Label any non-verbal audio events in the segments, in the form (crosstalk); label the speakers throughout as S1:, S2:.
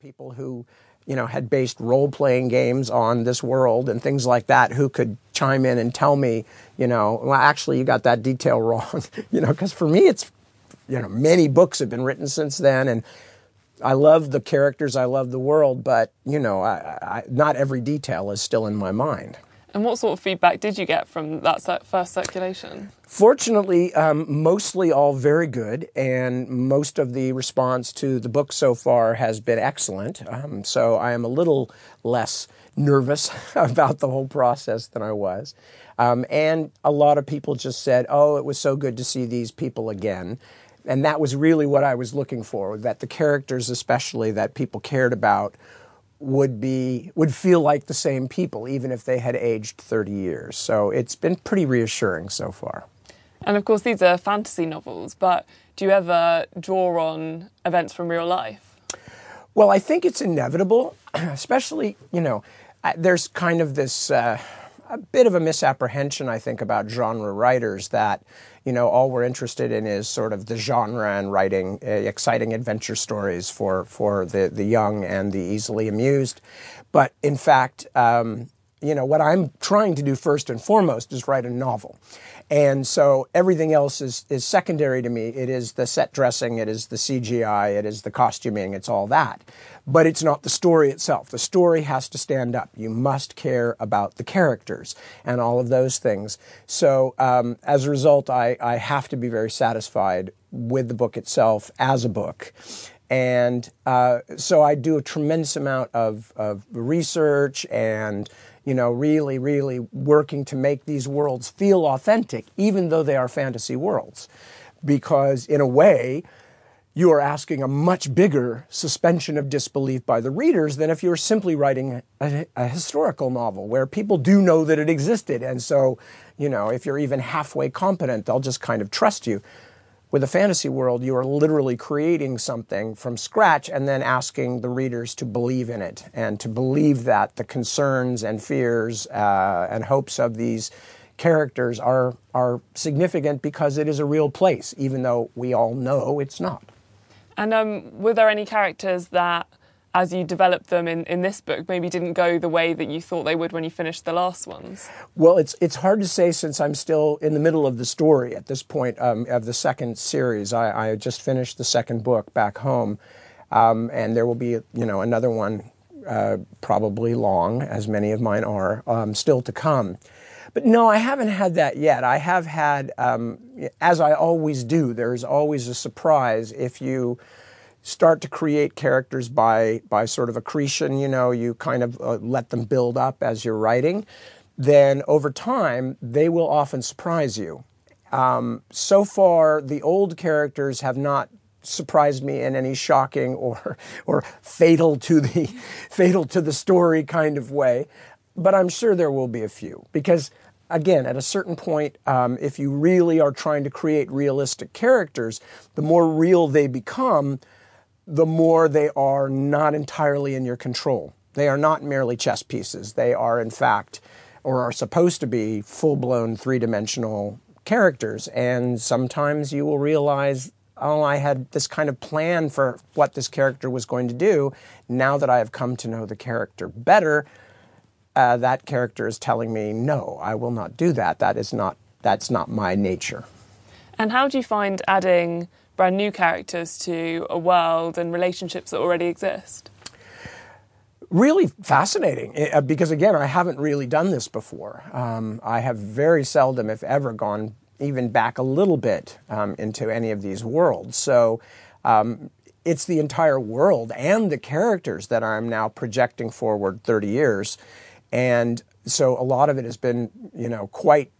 S1: people who, you know, had based role playing games on this world and things like that who could chime in and tell me, you know, well, actually, you got that detail (laughs) wrong, you know, because for me, it's, you know, many books have been written since then. And I love the characters, I love the world, but, you know, I, I, not every detail is still in my mind.
S2: And what sort of feedback did you get from that first circulation?
S1: Fortunately, um, mostly all very good, and most of the response to the book so far has been excellent. Um, so I am a little less nervous (laughs) about the whole process than I was. Um, and a lot of people just said, oh, it was so good to see these people again. And that was really what I was looking for, that the characters, especially that people cared about, would be would feel like the same people even if they had aged 30 years. So it's been pretty reassuring so far.
S2: And of course these are fantasy novels, but do you ever draw on events from real life?
S1: Well, I think it's inevitable, (clears throat) especially, you know, there's kind of this uh, a bit of a misapprehension, I think, about genre writers that, you know, all we're interested in is sort of the genre and writing uh, exciting adventure stories for, for the, the young and the easily amused. But in fact, um, you know, what I'm trying to do first and foremost is write a novel. And so everything else is, is secondary to me. It is the set dressing, it is the CGI, it is the costuming, it's all that. But it's not the story itself. The story has to stand up. You must care about the characters and all of those things. So um, as a result, I, I have to be very satisfied with the book itself as a book. And uh, so I do a tremendous amount of, of research and you know, really, really working to make these worlds feel authentic, even though they are fantasy worlds. Because in a way, you are asking a much bigger suspension of disbelief by the readers than if you were simply writing a, a, historical novel where people do know that it existed. And so, you know, if you're even halfway competent, they'll just kind of trust you. With a fantasy world, you are literally creating something from scratch and then asking the readers to believe in it and to believe that the concerns and fears uh, and hopes of these characters are, are significant because it is a real place, even though we all know it's not.
S2: And um, were there any characters that as you developed them in, in this book maybe didn't go the way that you thought they would when you finished the last ones?
S1: Well, it's it's hard to say since I'm still in the middle of the story at this point um, of the second series. I, I, just finished the second book back home, um, and there will be you know another one uh, probably long, as many of mine are, um, still to come. But no, I haven't had that yet. I have had, um, as I always do, there's always a surprise if you start to create characters by by sort of accretion. You know, you kind of uh, let them build up as you're writing. Then over time, they will often surprise you. Um, so far, the old characters have not surprised me in any shocking or (laughs) or fatal to the (laughs) fatal to the story kind of way. But I'm sure there will be a few because again, at a certain point, um, if you really are trying to create realistic characters, the more real they become, the more they are not entirely in your control. They are not merely chess pieces. They are, in fact, or are supposed to be full blown three dimensional characters. And sometimes you will realize, oh, I had this kind of plan for what this character was going to do. Now that I have come to know the character better, uh, that character is telling me, no, I will not do that. That is not, that's not my nature.
S2: And how do you find adding brand new characters to a world and relationships that already exist?
S1: Really fascinating uh, because, again, I haven't really done this before. Um, I have very seldom, if ever, gone even back a little bit um, into any of these worlds. So um, it's the entire world and the characters that I'm now projecting forward 30 years. And so a lot of it has been, you know, quite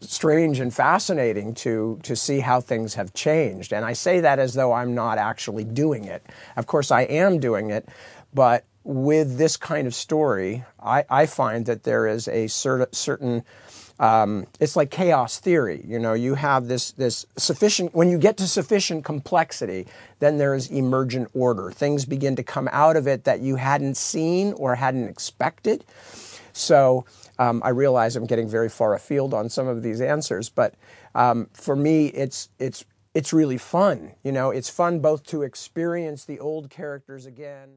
S1: strange and fascinating to to see how things have changed. And I say that as though I'm not actually doing it. Of course, I am doing it, but with this kind of story, I, I find that there is a certain certain um, it's like chaos theory. You know, you have this this sufficient when you get to sufficient complexity, then there is emergent order. Things begin to come out of it that you hadn't seen or hadn't expected. So um, I realize I'm getting very far afield on some of these answers, but um, for me, it's it's it's really fun. You know, it's fun both to experience the old characters again.